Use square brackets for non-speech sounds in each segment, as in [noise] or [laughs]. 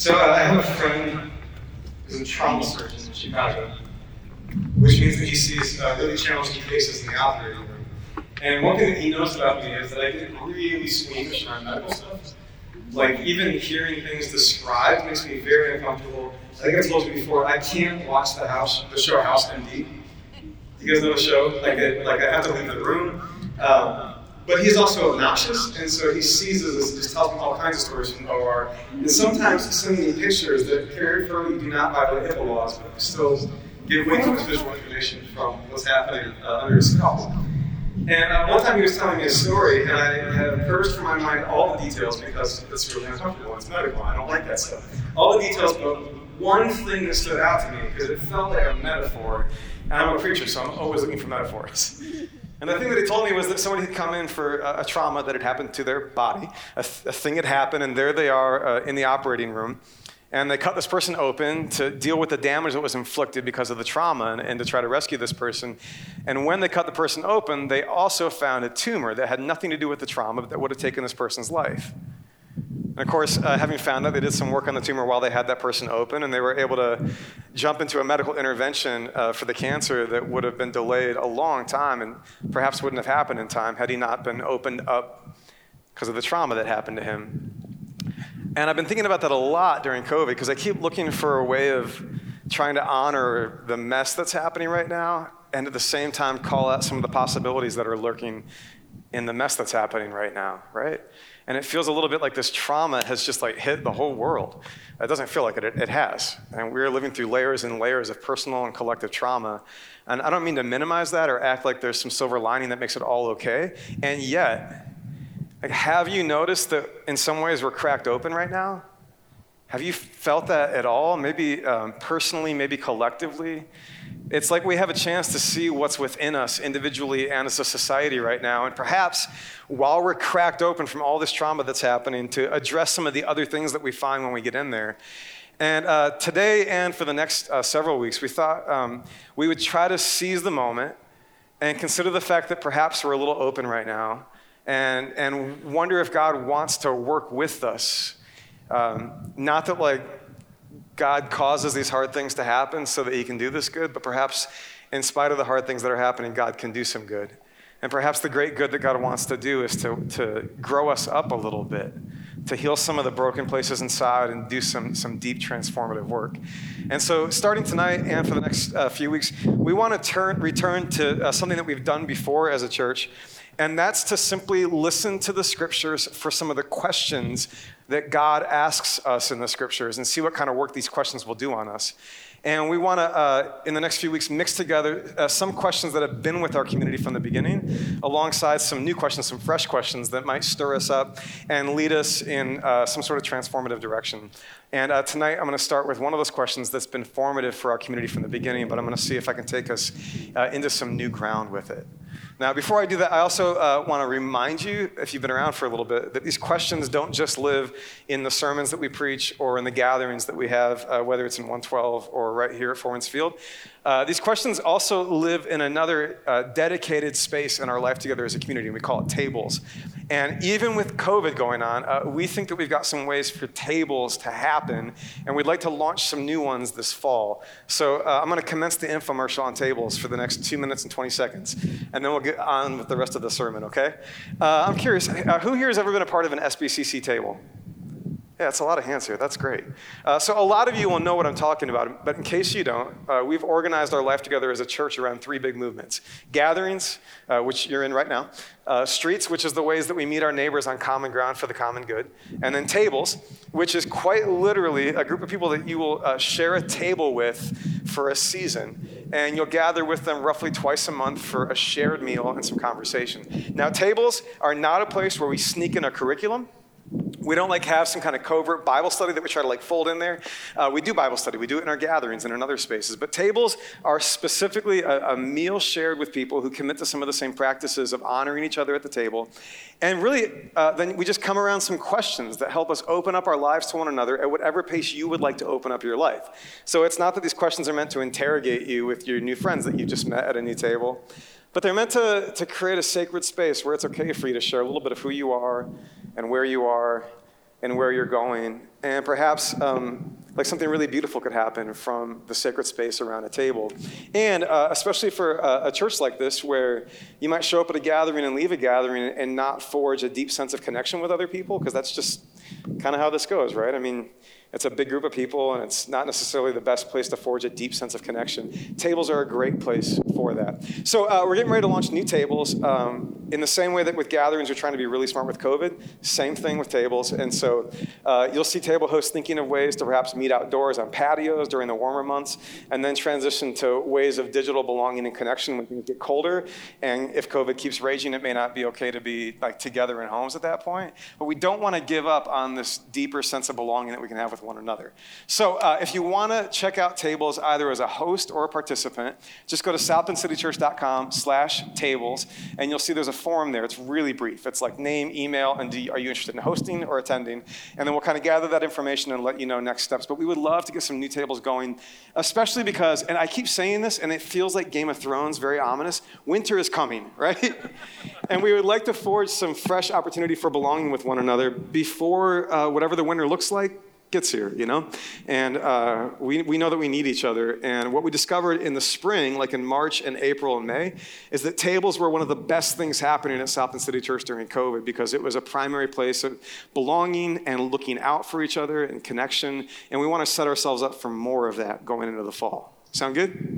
So uh, I have a friend who's a trauma surgeon in Chicago, which means that he sees uh, really challenging cases in the operating room. And one thing that he knows about me is that I get really squeamish around medical stuff. Like even hearing things described makes me very uncomfortable. I think I told you before, I can't watch the house, the show House MD. You guys know the show? Like, it, like I have to leave the room. Um, but he's also obnoxious, and so he seizes us and just tells me all kinds of stories from OR. And sometimes sending me pictures that firmly do not violate HIPAA laws, but still give way too much visual information from what's happening uh, under his scalp. And uh, one time he was telling me a story, and I had purged from my mind all the details because it's really uncomfortable. It's medical. I don't like that stuff. All the details, but one thing that stood out to me because it felt like a metaphor. And I'm a preacher, so I'm always looking for metaphors. And the thing that he told me was that somebody had come in for a, trauma that had happened to their body. A, th- a thing had happened, and there they are uh, in the operating room. And they cut this person open to deal with the damage that was inflicted because of the trauma and, and, to try to rescue this person. And when they cut the person open, they also found a tumor that had nothing to do with the trauma, but that would have taken this person's life. And of course, uh, having found that, they did some work on the tumor while they had that person open, and they were able to jump into a medical intervention uh, for the cancer that would have been delayed a long time and perhaps wouldn't have happened in time had he not been opened up because of the trauma that happened to him. And I've been thinking about that a lot during COVID because I keep looking for a way of trying to honor the mess that's happening right now and at the same time call out some of the possibilities that are lurking in the mess that's happening right now, right? And it feels a little bit like this trauma has just like hit the whole world. It doesn't feel like it, it, it has. And we're living through layers and layers of personal and collective trauma. And I don't mean to minimize that or act like there's some silver lining that makes it all okay. And yet, like, have you noticed that in some ways we're cracked open right now? Have you felt that at all? Maybe um, personally, maybe collectively? It's like we have a chance to see what's within us individually and as a society right now. And perhaps while we're cracked open from all this trauma that's happening, to address some of the other things that we find when we get in there. And uh, today and for the next uh, several weeks, we thought um, we would try to seize the moment and consider the fact that perhaps we're a little open right now and, and wonder if God wants to work with us um, not that like God causes these hard things to happen so that he can do this good, but perhaps in spite of the hard things that are happening, God can do some good. And perhaps the great good that God wants to do is to, to grow us up a little bit, to heal some of the broken places inside and do some, some deep transformative work. And so, starting tonight and for the next uh, few weeks, we want to turn, return to uh, something that we've done before as a church, and that's to simply listen to the scriptures for some of the questions that God asks us in the scriptures and see what kind of work these questions will do on us. And we want to, uh, in the next few weeks, mix together uh, some questions that have been with our community from the beginning, alongside some new questions, some fresh questions that might stir us up and lead us in uh, some sort of transformative direction. And uh, tonight, I'm going to start with one of those questions that's been formative for our community from the beginning, but I'm going to see if I can take us uh, into some new ground with it. Now, before I do that, I also uh, want to remind you, if you've been around for a little bit, that these questions don't just live in the sermons that we preach or in the gatherings that we have, uh, whether it's in 112 or right here at Four Winds Field. Uh, these questions also live in another uh, dedicated space in our life together as a community, and we call it tables. And even with COVID going on, uh, we think that we've got some ways for tables to happen, and we'd like to launch some new ones this fall. So uh, I'm going to commence the infomercial on tables for the next two minutes and 20 seconds, and then we'll get on with the rest of the sermon, okay? Uh, I'm curious, who here has ever been a part of an SBCC table? Yeah, it's a lot of hands here. That's great. Uh, so, a lot of you will know what I'm talking about, but in case you don't, uh, we've organized our life together as a church around three big movements gatherings, uh, which you're in right now, uh, streets, which is the ways that we meet our neighbors on common ground for the common good, and then tables, which is quite literally a group of people that you will uh, share a table with for a season. And you'll gather with them roughly twice a month for a shared meal and some conversation. Now, tables are not a place where we sneak in a curriculum. We don't like have some kind of covert Bible study that we try to like fold in there. Uh, we do Bible study. We do it in our gatherings and in other spaces. But tables are specifically a, a, meal shared with people who commit to some of the same practices of honoring each other at the table. And really, uh, then we just come around some questions that help us open up our lives to one another at whatever pace you would like to open up your life. So it's not that these questions are meant to interrogate you with your new friends that you just met at a new table. But they're meant to, to create a sacred space where it's okay for you to share a little bit of who you are and where you are and where you're going. And perhaps um, like something really beautiful could happen from the sacred space around a table. And uh, especially for a, a, church like this, where you might show up at a gathering and leave a gathering and not forge a deep sense of connection with other people, because that's just kind of how this goes, right? I mean, it's a big group of people, and it's not necessarily the best place to forge a deep sense of connection. Tables are a great place for that. So uh, we're getting ready to launch new tables. Um, in the same way that with gatherings, you're trying to be really smart with COVID, same thing with tables. And so uh, you'll see table hosts thinking of ways to perhaps meet outdoors on patios during the warmer months, and then transition to ways of digital belonging and connection when things get colder. And if COVID keeps raging, it may not be okay to be like together in homes at that point. But we don't want to give up on this deeper sense of belonging that we can have with one another. So uh, if you want to check out tables either as a host or a participant, just go to southbendcitychurch.com slash tables, and you'll see there's a form there. It's really brief. It's like name, email, and you, are you interested in hosting or attending? And then we'll kind of gather that information and let you know next steps. But we would love to get some new tables going, especially because, and I keep saying this, and it feels like Game of Thrones, very ominous, winter is coming, [laughs] right? and we would like to forge some fresh opportunity for belonging with one another before uh, whatever the winter looks like gets here, you know? And uh, we, we know that we need each other. And what we discovered in the spring, like in March and April and May, is that tables were one of the best things happening at South Bend City Church during COVID because it was a primary place of belonging and looking out for each other and connection. And we want to set ourselves up for more of that going into the fall. Sound good?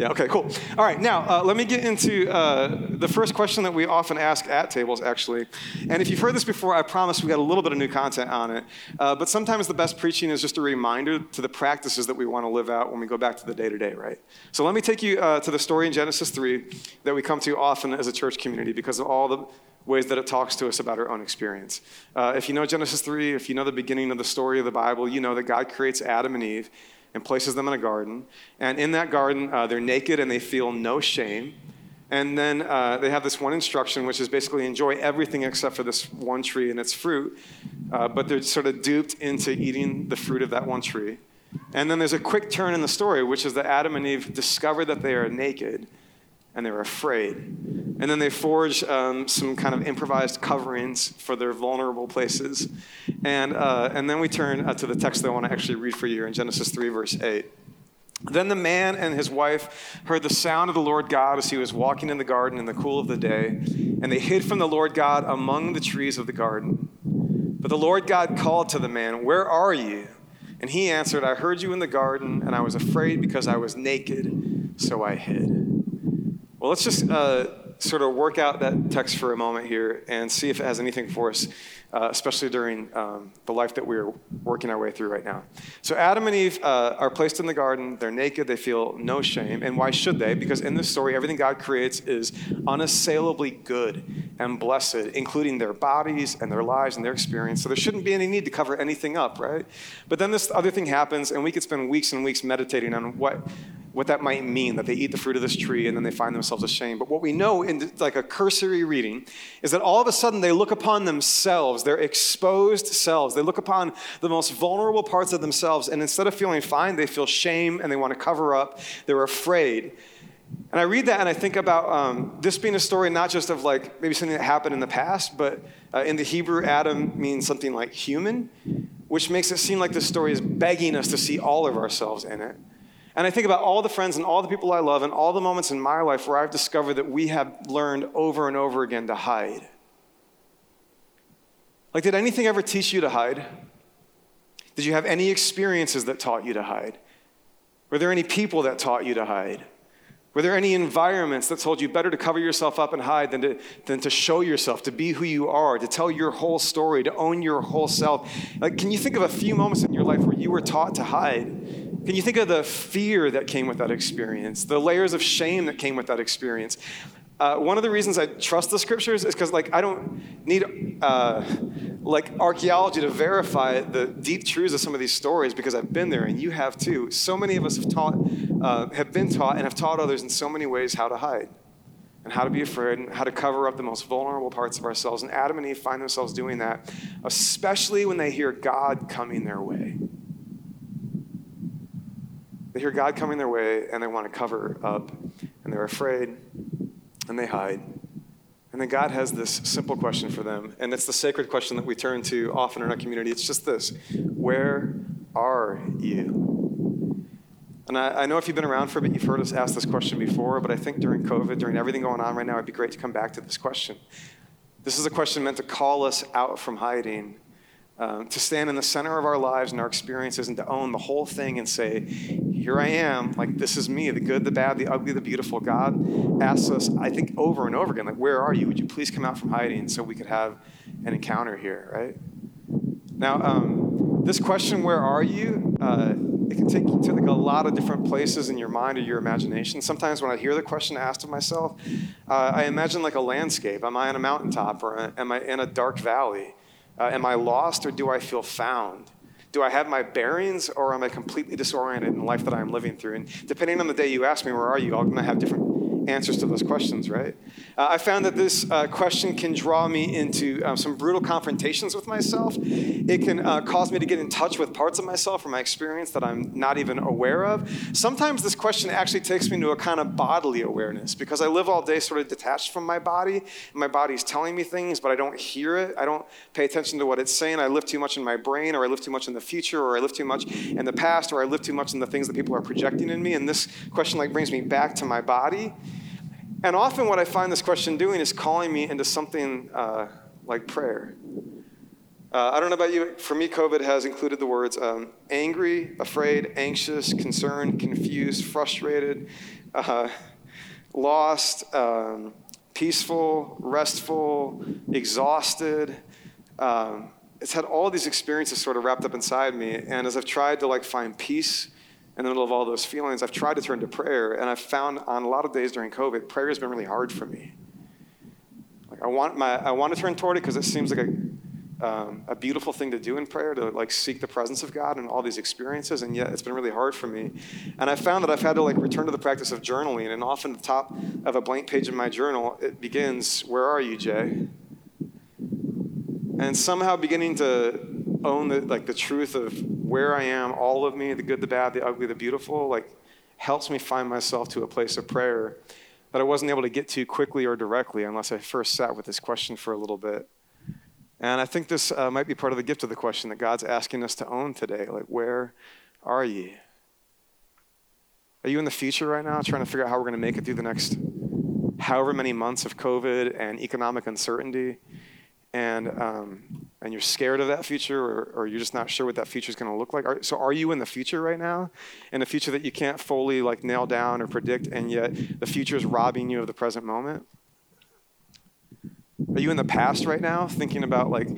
Yeah, okay, cool. All right, now uh, let me get into uh, the first question that we often ask at tables, actually. And if you've heard this before, I promise we got a little bit of new content on it. Uh, but sometimes the best preaching is just a reminder to the practices that we want to live out when we go back to the day to day, right? So let me take you uh, to the story in Genesis 3 that we come to often as a church community because of all the ways that it talks to us about our own experience. Uh, if you know Genesis 3, if you know the beginning of the story of the Bible, you know that God creates Adam and Eve and places them in a garden. And in that garden, uh, they're naked and they feel no shame. And then uh, they have this one instruction, which is basically enjoy everything except for this one tree and its fruit. Uh, but they're sort of duped into eating the fruit of that one tree. And then there's a quick turn in the story, which is that Adam and Eve discover that they are naked and they're afraid. And then they forge um, some kind of improvised coverings for their vulnerable places. And, uh, and then we turn uh, to the text that I want to actually read for you in Genesis 3, verse 8. Then the man and his wife heard the sound of the Lord God as he was walking in the garden in the cool of the day, and they hid from the Lord God among the trees of the garden. But the Lord God called to the man, Where are you? And he answered, I heard you in the garden, and I was afraid because I was naked, so I hid. Well, let's just uh, sort of work out that text for a moment here and see if it has anything for us, uh, especially during um, the life that we're working our way through right now. So, Adam and Eve uh, are placed in the garden. They're naked. They feel no shame. And why should they? Because in this story, everything God creates is unassailably good and blessed, including their bodies and their lives and their experience. So, there shouldn't be any need to cover anything up, right? But then this other thing happens, and we could spend weeks and weeks meditating on what what that might mean that they eat the fruit of this tree and then they find themselves ashamed. But what we know in like a cursory reading is that all of a sudden they look upon themselves, their exposed selves. They look upon the most vulnerable parts of themselves, and instead of feeling fine, they feel shame and they want to cover up. They're afraid. And I read that and I think about um, this being a story not just of like maybe something that happened in the past, but uh, in the Hebrew, Adam means something like human, which makes it seem like this story is begging us to see all of ourselves in it. And I think about all the friends and all the people I love and all the moments in my life where I've discovered that we have learned over and over again to hide. Like, did anything ever teach you to hide? Did you have any experiences that taught you to hide? Were there any people that taught you to hide? Were there any environments that told you better to cover yourself up and hide than to, than to show yourself, to be who you are, to tell your whole story, to own your whole self? Like, can you think of a few moments in your life where you were taught to hide? Can you think of the fear that came with that experience, the layers of shame that came with that experience? Uh, one of the reasons I trust the scriptures is because, like, I don't need uh, like archaeology to verify the deep truths of some of these stories because I've been there and you have too. So many of us have taught, uh, have been taught, and have taught others in so many ways how to hide and how to be afraid and how to cover up the most vulnerable parts of ourselves. And Adam and Eve find themselves doing that, especially when they hear God coming their way. They hear God coming their way and they want to cover up and they're afraid and they hide. And then God has this simple question for them. And it's the sacred question that we turn to often in our community. It's just this Where are you? And I, I, know if you've been around for a bit, you've heard us ask this question before, but I think during COVID, during everything going on right now, it'd be great to come back to this question. This is a question meant to call us out from hiding, um, to stand in the center of our lives and our experiences, and to own the whole thing and say, Here I am. Like, this is me, the good, the bad, the ugly, the beautiful. God asks us, I think, over and over again, like, Where are you? Would you please come out from hiding so we could have an encounter here, right? Now, um, this question, Where are you? Uh, it can take you to like a lot of different places in your mind or your imagination. Sometimes when I hear the question asked of myself, uh, I imagine like a landscape. Am I on a mountaintop or am I in a dark valley? Uh, am I lost or do I feel found? Do I have my bearings or am I completely disoriented in the life that I'm living through? And depending on the day you ask me, where are you, I'm going to have different answers to those questions, right? Uh, I found that this uh, question can draw me into um, some brutal confrontations with myself. It can uh, cause me to get in touch with parts of myself or my experience that I'm not even aware of. Sometimes this question actually takes me to a kind of bodily awareness because I live all day sort of detached from my body. My body's telling me things, but I don't hear it. I don't pay attention to what it's saying. I live too much in my brain, or I live too much in the future, or I live too much in the past, or I live too much in the things that people are projecting in me. And this question like brings me back to my body. And often, what I find this question doing is calling me into something uh, like prayer. Uh, I don't know about you, for me, COVID has included the words um, angry, afraid, anxious, concerned, confused, frustrated, uh, lost, um, peaceful, restful, exhausted. Um, it's had all these experiences sort of wrapped up inside me. And as I've tried to like find peace in the middle of all those feelings, I've tried to turn to prayer, and I've found on a lot of days during COVID, prayer has been really hard for me. Like I want my, I want to turn toward it because it seems like a, um, a beautiful thing to do in prayer to like seek the presence of God and all these experiences, and yet it's been really hard for me. And I found that I've had to like return to the practice of journaling, and often the top of a blank page in my journal it begins, "Where are you, Jay?" And somehow beginning to own the, like the truth of where I am, all of me, the good, the bad, the ugly, the beautiful, like helps me find myself to a place of prayer that I wasn't able to get to quickly or directly unless I first sat with this question for a little bit. And I think this uh, might be part of the gift of the question that God's asking us to own today. Like, where are you? Are you in the future right now trying to figure out how we're going to make it through the next however many months of COVID and economic uncertainty? And um, and you're scared of that future or, or you're just not sure what that future is going to look like? Are, so are you in the future right now? In a future that you can't fully like nail down or predict and yet the future is robbing you of the present moment? Are you in the past right now thinking about like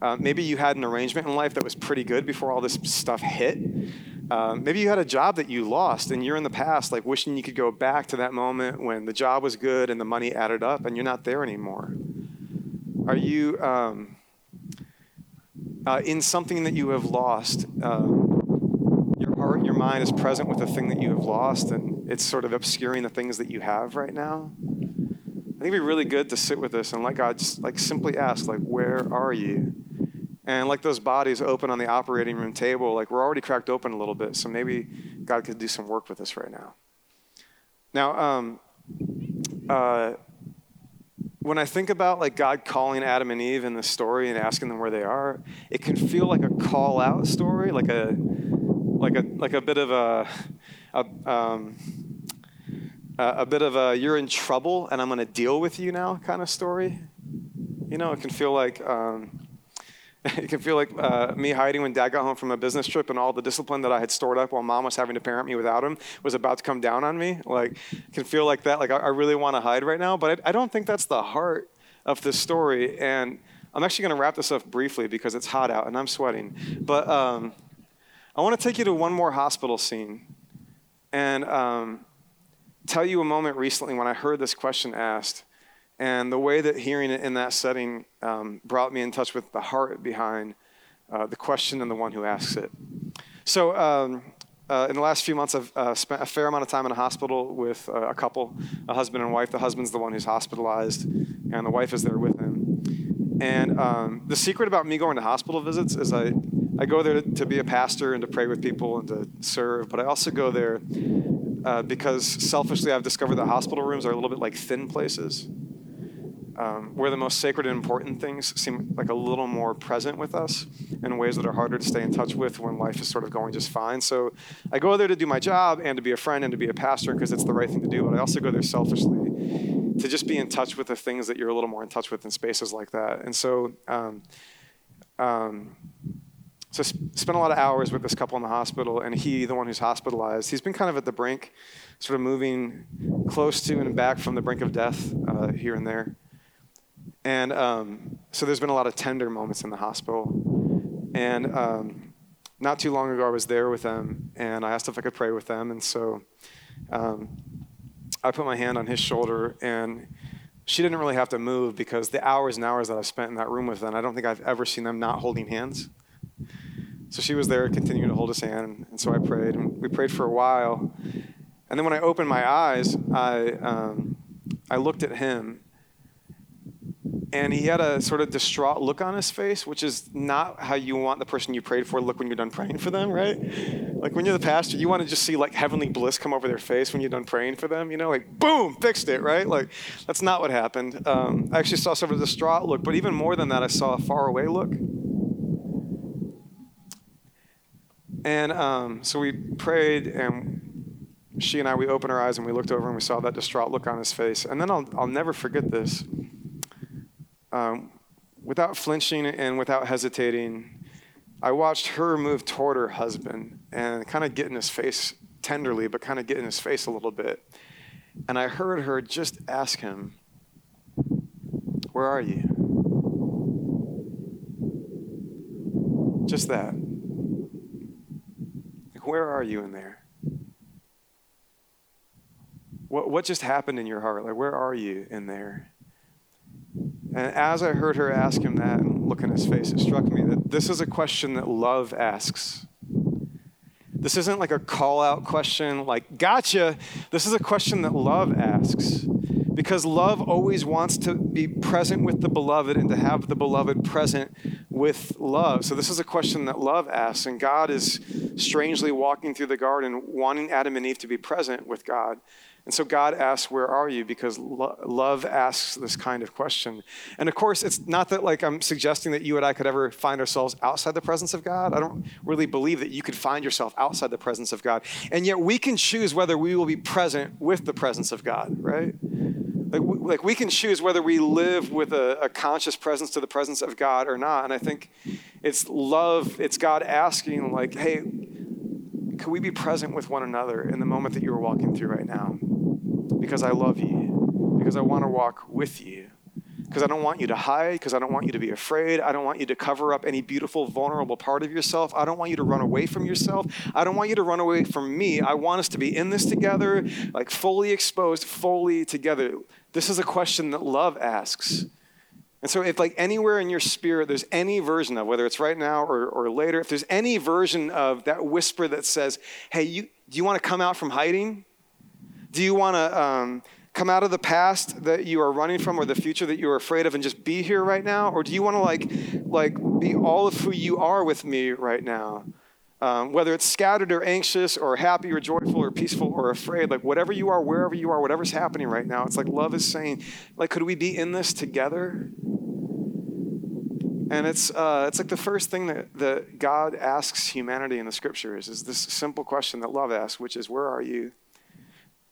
uh, maybe you had an arrangement in life that was pretty good before all this stuff hit. Uh, maybe you had a job that you lost and you're in the past like wishing you could go back to that moment when the job was good and the money added up and you're not there anymore are you um, uh, in something that you have lost. Um, your heart, your mind is present with the thing that you have lost, and it's sort of obscuring the things that you have right now. I think it'd be really good to sit with this and let God just like simply ask, like, where are you? And like those bodies open on the operating room table, like we're already cracked open a little bit, so maybe God could do some work with us right now. Now, um, uh, when I think about like God calling Adam and Eve in the story and asking them where they are, it can feel like a call out story, like a like a like a bit of a a, um, a bit of a you're in trouble and I'm going to deal with you now kind of story. You know, it can feel like um, [laughs] it can feel like uh, me hiding when dad got home from a business trip and all the discipline that I had stored up while mom was having to parent me without him was about to come down on me. Like, it can feel like that. Like, I, I really want to hide right now, but I, I, don't think that's the heart of this story. And I'm actually going to wrap this up briefly because it's hot out and I'm sweating. But um, I want to take you to one more hospital scene and um, tell you a moment recently when I heard this question asked. And the way that hearing it in that setting um, brought me in touch with the heart behind uh, the question and the one who asks it. So, um, uh, in the last few months, I've uh, spent a fair amount of time in a hospital with uh, a couple, a husband and wife. The husband's the one who's hospitalized, and the wife is there with him. And um, the secret about me going to hospital visits is I, I go there to be a pastor and to pray with people and to serve, but I also go there uh, because selfishly I've discovered that hospital rooms are a little bit like thin places um, where the most sacred and important things seem like a little more present with us in ways that are harder to stay in touch with when life is sort of going just fine. So I go there to do my job and to be a friend and to be a pastor because it's the right thing to do, but I also go there selfishly to just be in touch with the things that you're a little more in touch with in spaces like that. And so, um, um, so spent a lot of hours with this couple in the hospital, and he, the one who's hospitalized, he's been kind of at the brink, sort of moving close to and back from the brink of death uh, here and there. And um, so there's been a lot of tender moments in the hospital. And um, not too long ago, I was there with them, and I asked if I could pray with them. And so um, I put my hand on his shoulder, and she didn't really have to move because the hours and hours that I've spent in that room with them, I don't think I've ever seen them not holding hands. So she was there, continuing to hold his hand, and so I prayed, and we prayed for a while. And then when I opened my eyes, I, um, I looked at him, and he had a sort of distraught look on his face, which is not how you want the person you prayed for look when you're done praying for them, right? Like when you're the pastor, you want to just see like heavenly bliss come over their face when you're done praying for them, you know, like boom, fixed it, right? Like that's not what happened. Um, I actually saw sort of a distraught look, but even more than that, I saw a far away look. And um, so we prayed, and she and I, we opened our eyes and we looked over and we saw that distraught look on his face. And then I'll, I'll never forget this um, without flinching and without hesitating, I watched her move toward her husband and kind of get in his face tenderly, but kind of get in his face a little bit. And I heard her just ask him, Where are you? Just that. Like, where are you in there? What, what just happened in your heart? Like, where are you in there? And as I heard her ask him that and look in his face, it struck me that this is a question that love asks. This isn't like a call out question, like, gotcha. This is a question that love asks. Because love always wants to be present with the beloved and to have the beloved present with love. So, this is a question that love asks. And God is strangely walking through the garden, wanting Adam and Eve to be present with God. And so God asks, Where are you? Because lo- love asks this kind of question. And of course, it's not that like I'm suggesting that you and I could ever find ourselves outside the presence of God. I don't really believe that you could find yourself outside the presence of God. And yet we can choose whether we will be present with the presence of God, right? Like, like we can choose whether we live with a, a conscious presence to the presence of God or not. And I think it's love, it's God asking, like, hey, could we be present with one another in the moment that you are walking through right now? Because I love you, because I want to walk with you, because I don't want you to hide, because I don't want you to be afraid. I don't want you to cover up any beautiful, vulnerable part of yourself. I don't want you to run away from yourself. I don't want you to run away from me. I want us to be in this together, like fully exposed, fully together. This is a question that love asks. And so, if like anywhere in your spirit, there's any version of, whether it's right now or, or later, if there's any version of that whisper that says, hey, you, do you want to come out from hiding? Do you want to um, come out of the past that you are running from or the future that you are afraid of and just be here right now? Or do you want to like, like be all of who you are with me right now? Um, whether it's scattered or anxious or happy or joyful or peaceful or afraid, like whatever you are, wherever you are, whatever's happening right now, it's like love is saying, like, could we be in this together? And it's, uh, it's like the first thing that, that God asks humanity in the scriptures is this simple question that love asks, which is, where are you?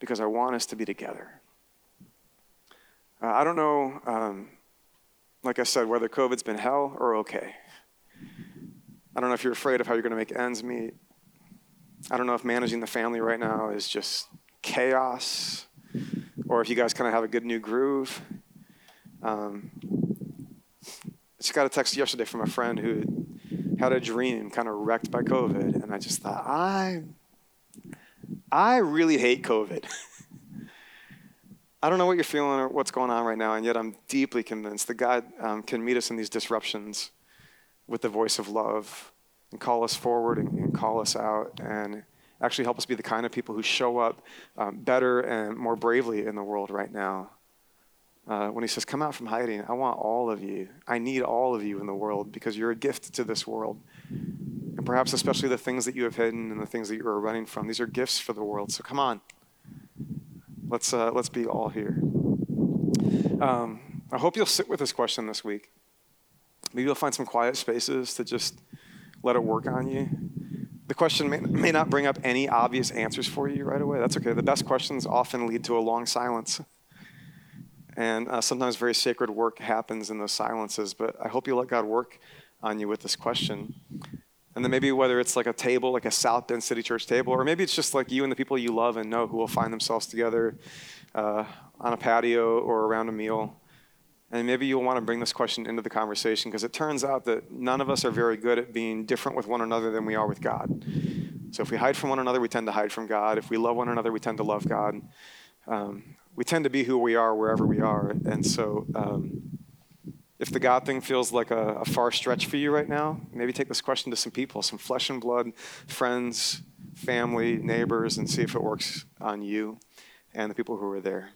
Because I want us to be together. Uh, I don't know, um, like I said, whether COVID's been hell or okay. I don't know if you're afraid of how you're going to make ends meet. I don't know if managing the family right now is just chaos or if you guys kind of have a good new groove. Um, I just got a text yesterday from a friend who had a dream kind of wrecked by COVID, and I just thought, I I really hate COVID. I don't know what you're feeling or what's going on right now, and yet I'm deeply convinced that God um, can meet us in these disruptions with the voice of love and call us forward and, and, call us out and actually help us be the kind of people who show up um, better and more bravely in the world right now. Uh, when he says, Come out from hiding, I want all of you. I need all of you in the world because you're a gift to this world perhaps especially the things that you have hidden and the things that you are running from. These are gifts for the world. So come on, let's uh, let's be all here. Um, I hope you'll sit with this question this week. Maybe you'll find some quiet spaces to just let it work on you. The question may, may not bring up any obvious answers for you right away. That's okay. The best questions often lead to a long silence. And uh, sometimes very sacred work happens in those silences, but I hope you let God work on you with this question. And then maybe whether it's like a table, like a South Bend City Church table, or maybe it's just like you and the people you love and know who will find themselves together uh, on a patio or around a meal. And maybe you'll want to bring this question into the conversation because it turns out that none of us are very good at being different with one another than we are with God. So if we hide from one another, we tend to hide from God. If we love one another, we tend to love God. Um, we tend to be who we are wherever we are. And so um, if the God thing feels like a, a far stretch for you right now, maybe take this question to some people, some flesh and blood, friends, family, neighbors, and see if it works on you and the people who are there.